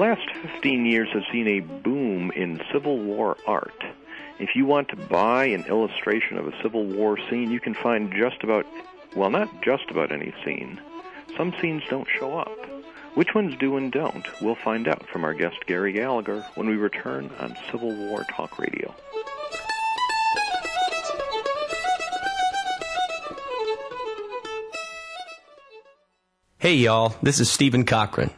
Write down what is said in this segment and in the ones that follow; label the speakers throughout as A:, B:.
A: last 15 years have seen a boom in Civil War art. If you want to buy an illustration of a Civil War scene, you can find just about, well, not just about any scene. Some scenes don't show up. Which ones do and don't? We'll find out from our guest Gary Gallagher when we return on Civil War Talk Radio.
B: Hey y'all, this is Stephen Cochran.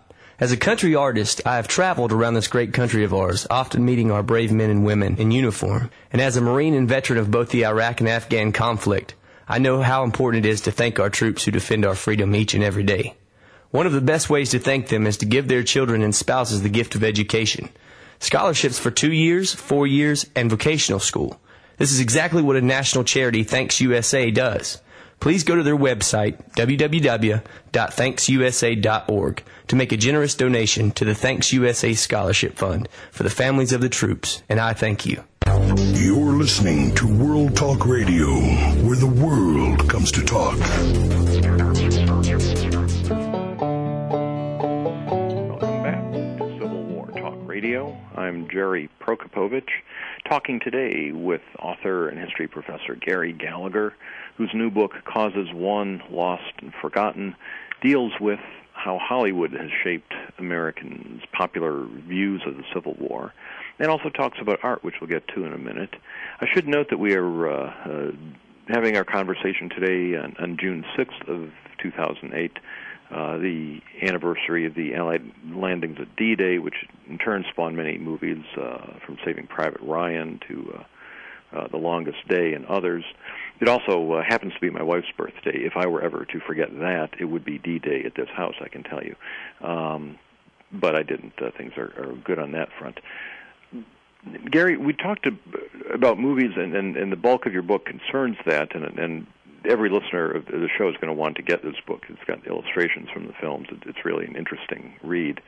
B: As a country artist, I have traveled around this great country of ours, often meeting our brave men and women in uniform. And as a Marine and veteran of both the Iraq and Afghan conflict, I know how important it is to thank our troops who defend our freedom each and every day. One of the best ways to thank them is to give their children and spouses the gift of education. Scholarships for two years, four years, and vocational school. This is exactly what a national charity Thanks USA does. Please go to their website, www.thanksusa.org, to make a generous donation to the Thanks USA Scholarship Fund for the families of the troops, and I thank you.
C: You're listening to World Talk Radio, where the world comes to talk.
A: Welcome back to Civil War Talk Radio. I'm Jerry Prokopowicz, talking today with author and history professor Gary Gallagher, whose new book, Causes Won, Lost, and Forgotten, deals with how Hollywood has shaped Americans' popular views of the Civil War, and also talks about art, which we'll get to in a minute. I should note that we are uh, uh, having our conversation today on, on June 6th of 2008 uh, the anniversary of the Allied landings at D-Day, which in turn spawned many movies uh, from Saving Private Ryan to uh, uh, The Longest Day and others. It also uh, happens to be my wife's birthday. If I were ever to forget that, it would be D-Day at this house. I can tell you, um, but I didn't. Uh, things are, are good on that front. Gary, we talked about movies, and, and, and the bulk of your book concerns that, and, and every listener of the show is going to want to get this book. It's got illustrations from the films. It's really an interesting read.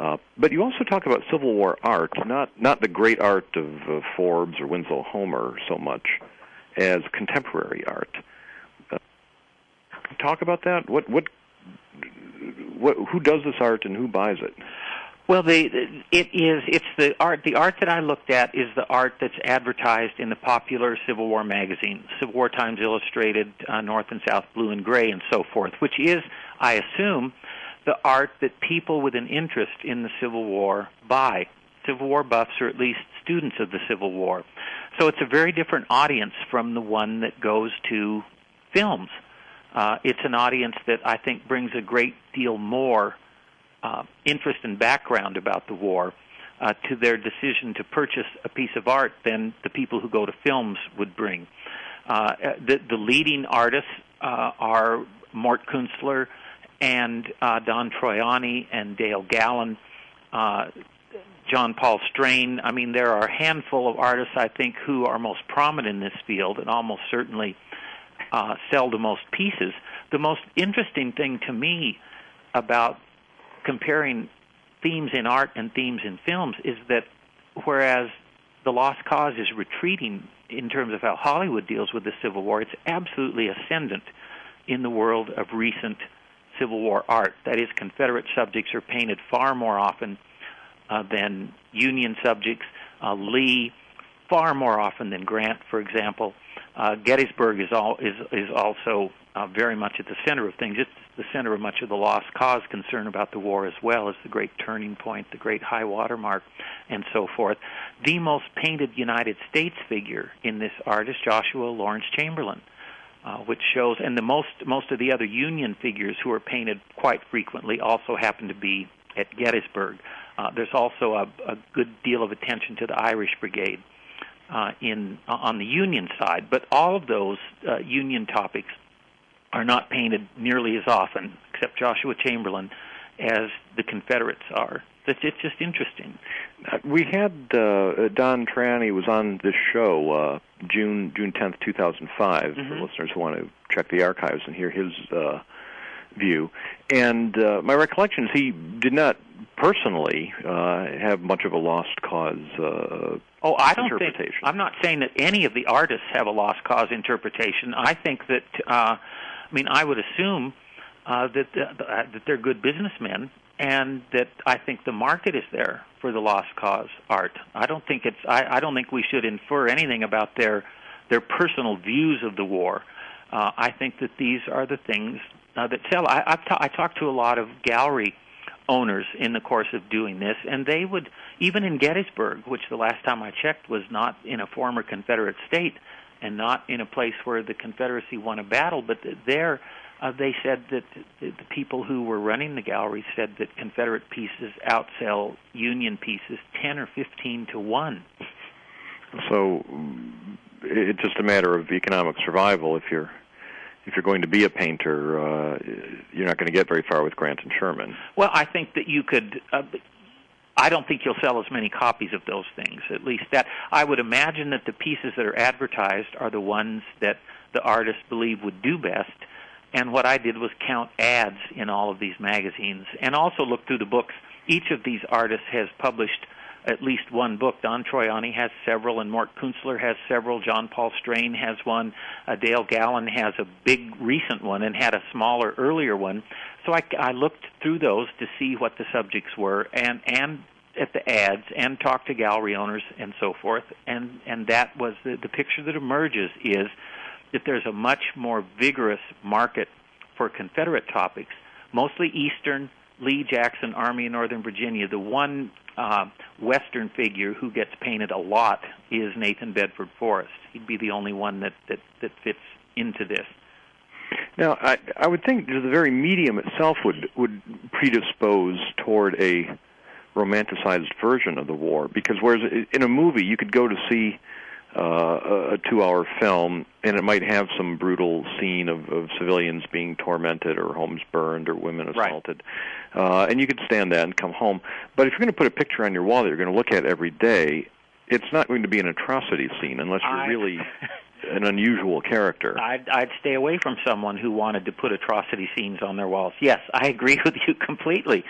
A: Uh, but you also talk about Civil War art, not not the great art of uh, Forbes or Winslow Homer so much as contemporary art. Uh, talk about that. What what what who does this art and who buys it?
D: Well, the, it is. It's the art. The art that I looked at is the art that's advertised in the popular Civil War magazine, Civil War Times Illustrated, uh, North and South Blue and Gray, and so forth. Which is, I assume, the art that people with an interest in the Civil War buy. Civil War buffs, or at least students of the Civil War. So it's a very different audience from the one that goes to films. Uh, it's an audience that I think brings a great deal more uh, interest and background about the war uh, to their decision to purchase a piece of art than the people who go to films would bring. Uh, the, the leading artists uh, are Mort Kunstler and uh, Don Troiani and Dale Gallon, uh, John Paul Strain. I mean, there are a handful of artists, I think, who are most prominent in this field and almost certainly uh, sell the most pieces. The most interesting thing to me about comparing themes in art and themes in films is that whereas the lost cause is retreating in terms of how Hollywood deals with the Civil War, it's absolutely ascendant in the world of recent Civil War art. That is, Confederate subjects are painted far more often uh, than Union subjects. Uh, Lee, far more often than Grant, for example. Uh, Gettysburg is all is is also uh, very much at the center of things. It's the center of much of the lost cause concern about the war as well as the great turning point, the great high water mark, and so forth. The most painted United States figure in this art is Joshua Lawrence Chamberlain. Which shows, and the most most of the other Union figures who are painted quite frequently also happen to be at Gettysburg. Uh, there's also a, a good deal of attention to the Irish Brigade uh, in on the Union side, but all of those uh, Union topics are not painted nearly as often, except Joshua Chamberlain, as the Confederates are. It's, it's just interesting.
A: We had uh, Don Troiani was on this show uh, June June tenth, two thousand five.
D: Mm-hmm.
A: For listeners who want to check the archives and hear his uh, view, and uh, my recollection is he did not personally uh, have much of a lost cause. Uh,
D: oh, I don't think. I'm not saying that any of the artists have a lost cause interpretation. I think that. Uh, I mean, I would assume uh, that uh, that they're good businessmen and that I think the market is there for the lost cause art. I don't think it's I, I don't think we should infer anything about their their personal views of the war. Uh, I think that these are the things uh, that sell. I, I've ta- I talked to a lot of gallery owners in the course of doing this, and they would even in Gettysburg, which the last time I checked was not in a former Confederate state and not in a place where the Confederacy won a battle, but there uh, they said that the, the people who were running the gallery said that Confederate pieces outsell Union pieces ten or fifteen to one.
A: So it's just a matter of economic survival. If you're if you're going to be a painter, uh, you're not going to get very far with Grant and Sherman.
D: Well, I think that you could. Uh, I don't think you'll sell as many copies of those things. At least that I would imagine that the pieces that are advertised are the ones that the artists believe would do best. And what I did was count ads in all of these magazines and also look through the books. Each of these artists has published at least one book. Don Troiani has several, and Mort Kunstler has several. John Paul Strain has one. Uh, Dale Gallon has a big recent one and had a smaller earlier one. So I, I looked through those to see what the subjects were, and and at the ads, and talked to gallery owners and so forth. And and that was the the picture that emerges is that there's a much more vigorous market for Confederate topics, mostly Eastern. Lee Jackson, Army of Northern Virginia. The one uh, Western figure who gets painted a lot is Nathan Bedford Forrest. He'd be the only one that that, that fits into this.
A: Now, I, I would think the very medium itself would would predispose toward a romanticized version of the war, because whereas in a movie you could go to see uh, a two-hour film, and it might have some brutal scene of, of civilians being tormented or homes burned or women assaulted, right. uh, and you could stand that and come home. But if you're going to put a picture on your wall that you're going to look at every day, it's not going to be an atrocity scene unless you're
D: I...
A: really an unusual character.
D: I'd, I'd stay away from someone who wanted to put atrocity scenes on their walls. Yes, I agree with you completely.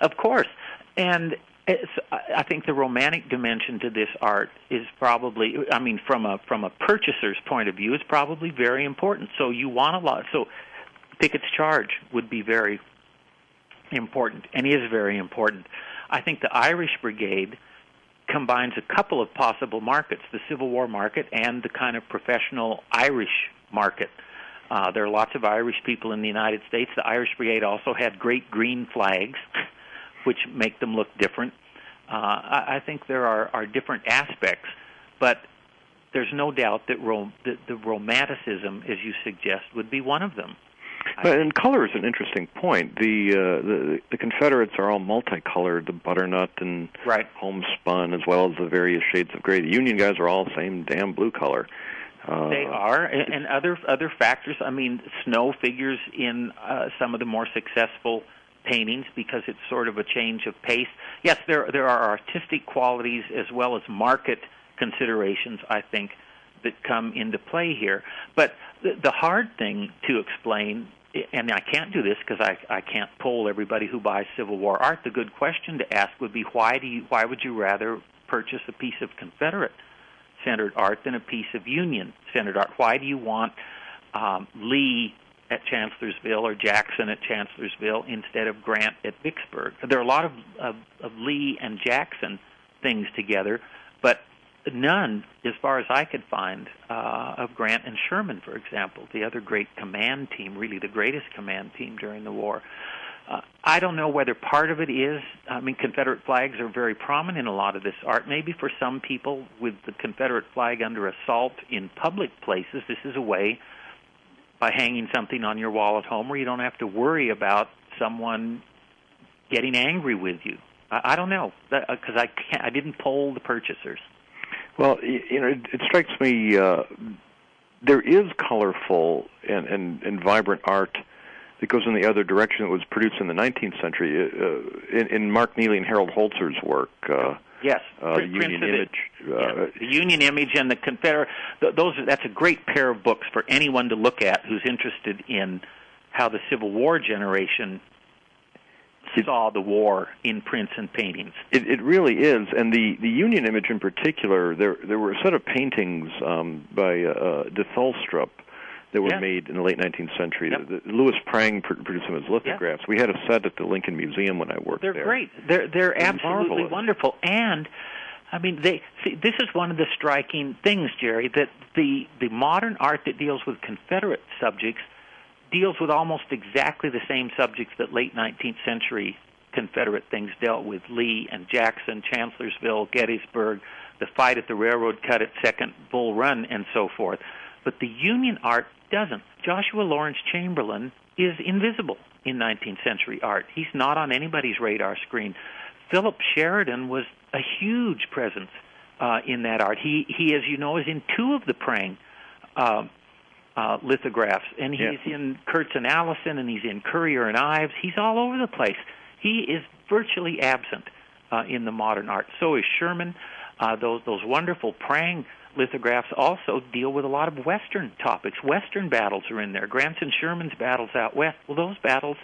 D: Of course. And it's, I think the romantic dimension to this art is probably, I mean, from a from a purchaser's point of view, is probably very important. So you want a lot. So Pickett's charge would be very important and is very important. I think the Irish Brigade combines a couple of possible markets: the Civil War market and the kind of professional Irish market. Uh, there are lots of Irish people in the United States. The Irish Brigade also had great green flags. which make them look different. Uh, I, I think there are, are different aspects, but there's no doubt that, rom- that the romanticism, as you suggest, would be one of them.
A: And color is an interesting point. The, uh, the the Confederates are all multicolored, the butternut and
D: right.
A: homespun, as well as the various shades of gray. The Union guys are all the same damn blue color.
D: Uh, they are, and, and other other factors. I mean, snow figures in uh, some of the more successful paintings because it's sort of a change of pace. Yes, there there are artistic qualities as well as market considerations, I think, that come into play here. But the, the hard thing to explain, and I can't do this because I I can't poll everybody who buys Civil War art. The good question to ask would be why do you why would you rather purchase a piece of Confederate centered art than a piece of Union centered art? Why do you want um, Lee at Chancellorsville or Jackson at Chancellorsville instead of Grant at Vicksburg. There are a lot of, of, of Lee and Jackson things together, but none, as far as I could find, uh, of Grant and Sherman, for example, the other great command team, really the greatest command team during the war. Uh, I don't know whether part of it is, I mean, Confederate flags are very prominent in a lot of this art. Maybe for some people, with the Confederate flag under assault in public places, this is a way by hanging something on your wall at home where you don't have to worry about someone getting angry with you. I, I don't know because uh, I can't, I didn't poll the purchasers.
A: Well, you know, it, it strikes me uh, there is colorful and, and, and vibrant art that goes in the other direction that was produced in the 19th century. Uh, in, in Mark Neely and Harold Holzer's work, uh,
D: Yes,
A: uh, the Union Image.
D: Uh, yeah, the Union Image and the Confederate. Th- those that's a great pair of books for anyone to look at who's interested in how the Civil War generation saw the war in prints and paintings.
A: It, it really is, and the the Union Image in particular. There there were a set of paintings um, by uh, de Thulstrup that were
D: Yeah.
A: made in the late 19th century.
D: Yep.
A: Louis Prang pr- produced them as lithographs. We had a set at the Lincoln Museum when I worked
D: They're
A: there.
D: great. They're they're
A: They're
D: absolutely
A: marvelous.
D: wonderful. And I mean, they see. This is one of the striking things, Jerry, that the the modern art that deals with Confederate subjects deals with almost exactly the same subjects that late 19th century Confederate things dealt with: Lee and Jackson, Chancellorsville, Gettysburg, the fight at the railroad cut at Second Bull Run, and so forth. But the Union art doesn't. Joshua Lawrence Chamberlain is invisible in 19th century art. He's not on anybody's radar screen. Philip Sheridan was a huge presence uh, in that art. He, he, as you know, is in two of the Prang uh, uh, lithographs, and he's
A: Yeah.
D: in Kurz and Allison, and he's in Currier and Ives. He's all over the place. He is virtually absent uh, in the modern art. So is Sherman. Uh, those those wonderful Prang lithographs also deal with a lot of Western topics. Western battles are in there. Grant's and Sherman's battles out west. Well, those battles,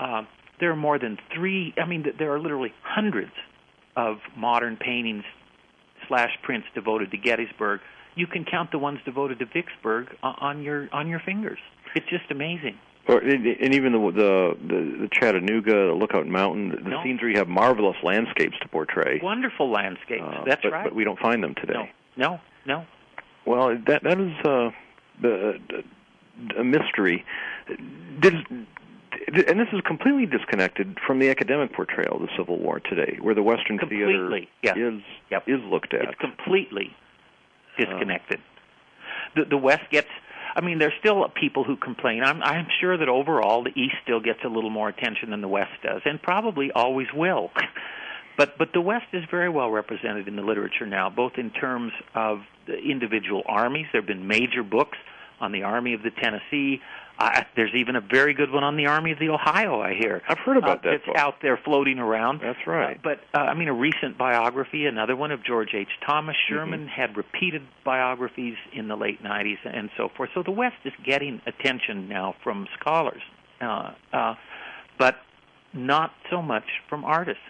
D: uh, there are more than three. I mean, there are literally hundreds of modern paintings slash prints devoted to Gettysburg. You can count the ones devoted to Vicksburg on your on your fingers. It's just amazing.
A: Or, and even the, the the the Chattanooga, the Lookout Mountain, the
D: No.
A: scenes where you have marvelous landscapes to portray.
D: Wonderful landscapes.
A: Uh,
D: That's
A: but,
D: right.
A: But we don't find them today.
D: no, no, no.
A: Well, that that is uh, the, a mystery. Did, and this is completely disconnected from the academic portrayal of the Civil War today, where the Western
D: Completely, yeah.
A: theater is
D: Yep.
A: is looked at.
D: It's completely disconnected. the the West gets. I mean, there's still people who complain. I'm I'm sure that overall the East still gets a little more attention than the West does, and probably always will. but but the West is very well represented in the literature now, both in terms of the individual armies. There have been major books on the Army of the Tennessee. Uh, there's even a very good one on the Army of the Ohio. I hear.
A: I've heard about
D: uh,
A: that It's
D: out there floating around.
A: That's right.
D: Uh, but uh, I mean, a recent biography, another one of George H. Thomas
A: Mm-hmm.
D: Sherman, had repeated biographies in the late '90s and so forth. So the West is getting attention now from scholars, uh, uh, but not so much from artists.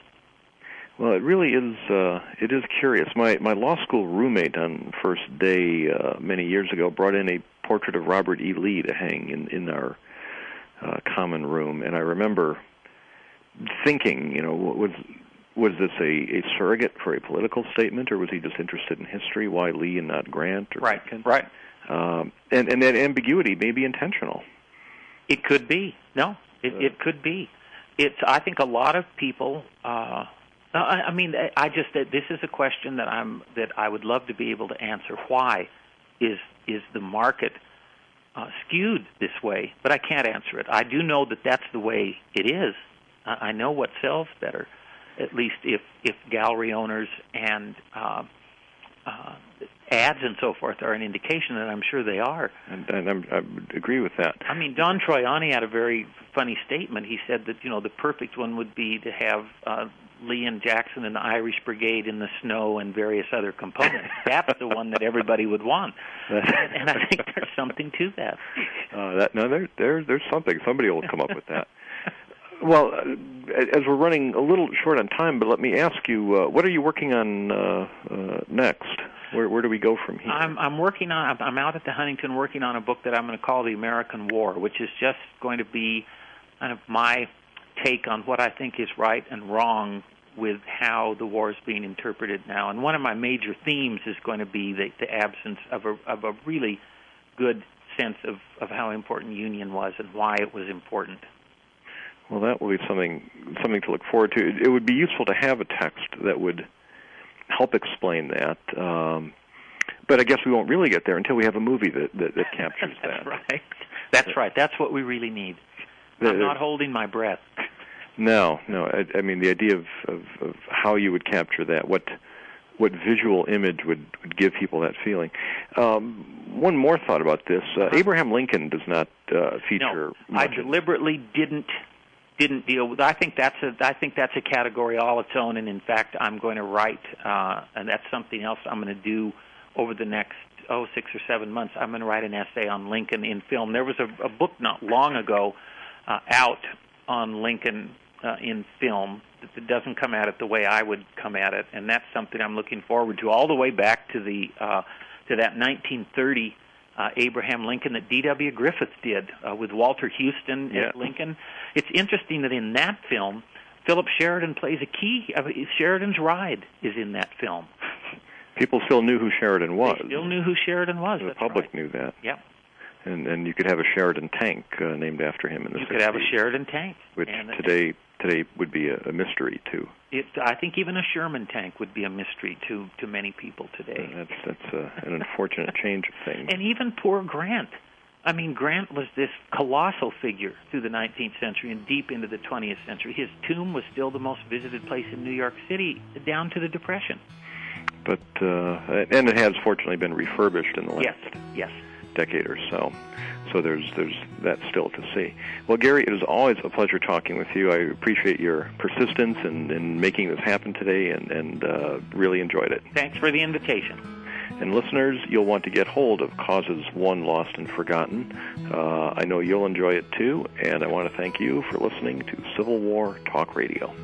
A: Well, it really is. Uh, it is curious. My my law school roommate on first day uh, many years ago brought in a portrait of Robert E. Lee to hang in in our uh, common room, and I remember thinking, you know, was was this a, a surrogate for a political statement, or was he just interested in history? Why Lee and not Grant or Lincoln?
D: right.
A: Um, and and that ambiguity may be intentional.
D: It could be. No, it,
A: Uh,
D: it could be. It's. I think a lot of people. Uh, I, I mean, I- just that this is a question that I'm that I would love to be able to answer. Why is is the market uh, skewed this way? But I can't answer it. I do know that that's the way it is. I, I know what sells better. At least if if gallery owners and uh, uh, ads and so forth are an indication, and I'm sure they are.
A: And, and I'm, I would agree with that.
D: I mean, Don Troiani had a very funny statement. He said that you know the perfect one would be to have uh, Lee and Jackson and the Irish Brigade in the snow and various other components. That's the one that everybody would want, and I think there's something to that.
A: Uh, that no, there, there, there's something. Somebody will come up with that. Well, uh, as we're running a little short on time, but let me ask you, uh, what are you working on uh, uh, next? Where, where do we go from here?
D: I'm I'm working on I'm out at the Huntington working on a book that I'm going to call The American War, which is just going to be kind of my take on what I think is right and wrong with how the war is being interpreted now. And one of my major themes is going to be the, the absence of a of a really good sense of of how important Union was and why it was important.
A: Well, that will be something something to look forward to. It, it would be useful to have a text that would help explain that. Um, but I guess we won't really get there until we have a movie that that, that captures
D: That's
A: that.
D: right. That's right. That's what we really need.
A: The-
D: I'm not holding my breath.
A: No, no. I, I mean, the idea of, of, of how you would capture that, what what visual image would, would give people that feeling. Um, one more thought about this: uh, Abraham Lincoln does not uh, feature.
D: No, I deliberately didn't didn't deal with. I think that's a I think that's a category all its own, and in fact, I'm going to write, uh, and that's something else I'm going to do over the next oh six or seven months. I'm going to write an essay on Lincoln in film. There was a, a book not long ago uh, out on Lincoln uh, in film that, doesn't come at it the way I would come at it, and that's something I'm looking forward to all the way back to the uh, to that 1930 uh, Abraham Lincoln that D.W. Griffith did uh, with Walter Huston
A: Yeah.
D: as Lincoln. It's interesting that in that film, Philip Sheridan plays a key. Uh, Sheridan's Ride is in that film.
A: People still knew who Sheridan was.
D: They still knew who Sheridan was.
A: the public
D: right.
A: knew that.
D: Yep.
A: And and you could have a Sheridan tank uh, named after him in the
D: You
A: 60s,
D: could have a Sheridan tank.
A: which
D: and
A: today today would be a, a mystery too.
D: It, I think even a Sherman tank would be a mystery to to many people today.
A: Uh, that's that's uh, an unfortunate change of things.
D: And even poor Grant. I mean, Grant was this colossal figure through the 19th century and deep into the 20th century. His tomb was still the most visited place in New York City down to the Depression.
A: But uh, and it has fortunately been refurbished in the last
D: Yes, yes.
A: Decade or so. So there's there's that still to see. Well, Gary, it is always a pleasure talking with you. I appreciate your persistence in, in making this happen today, and and uh, really enjoyed it.
D: Thanks for the invitation.
A: And listeners, you'll want to get hold of Causes Won Lost and Forgotten. Uh, I know you'll enjoy it too, and I want to thank you for listening to Civil War Talk Radio.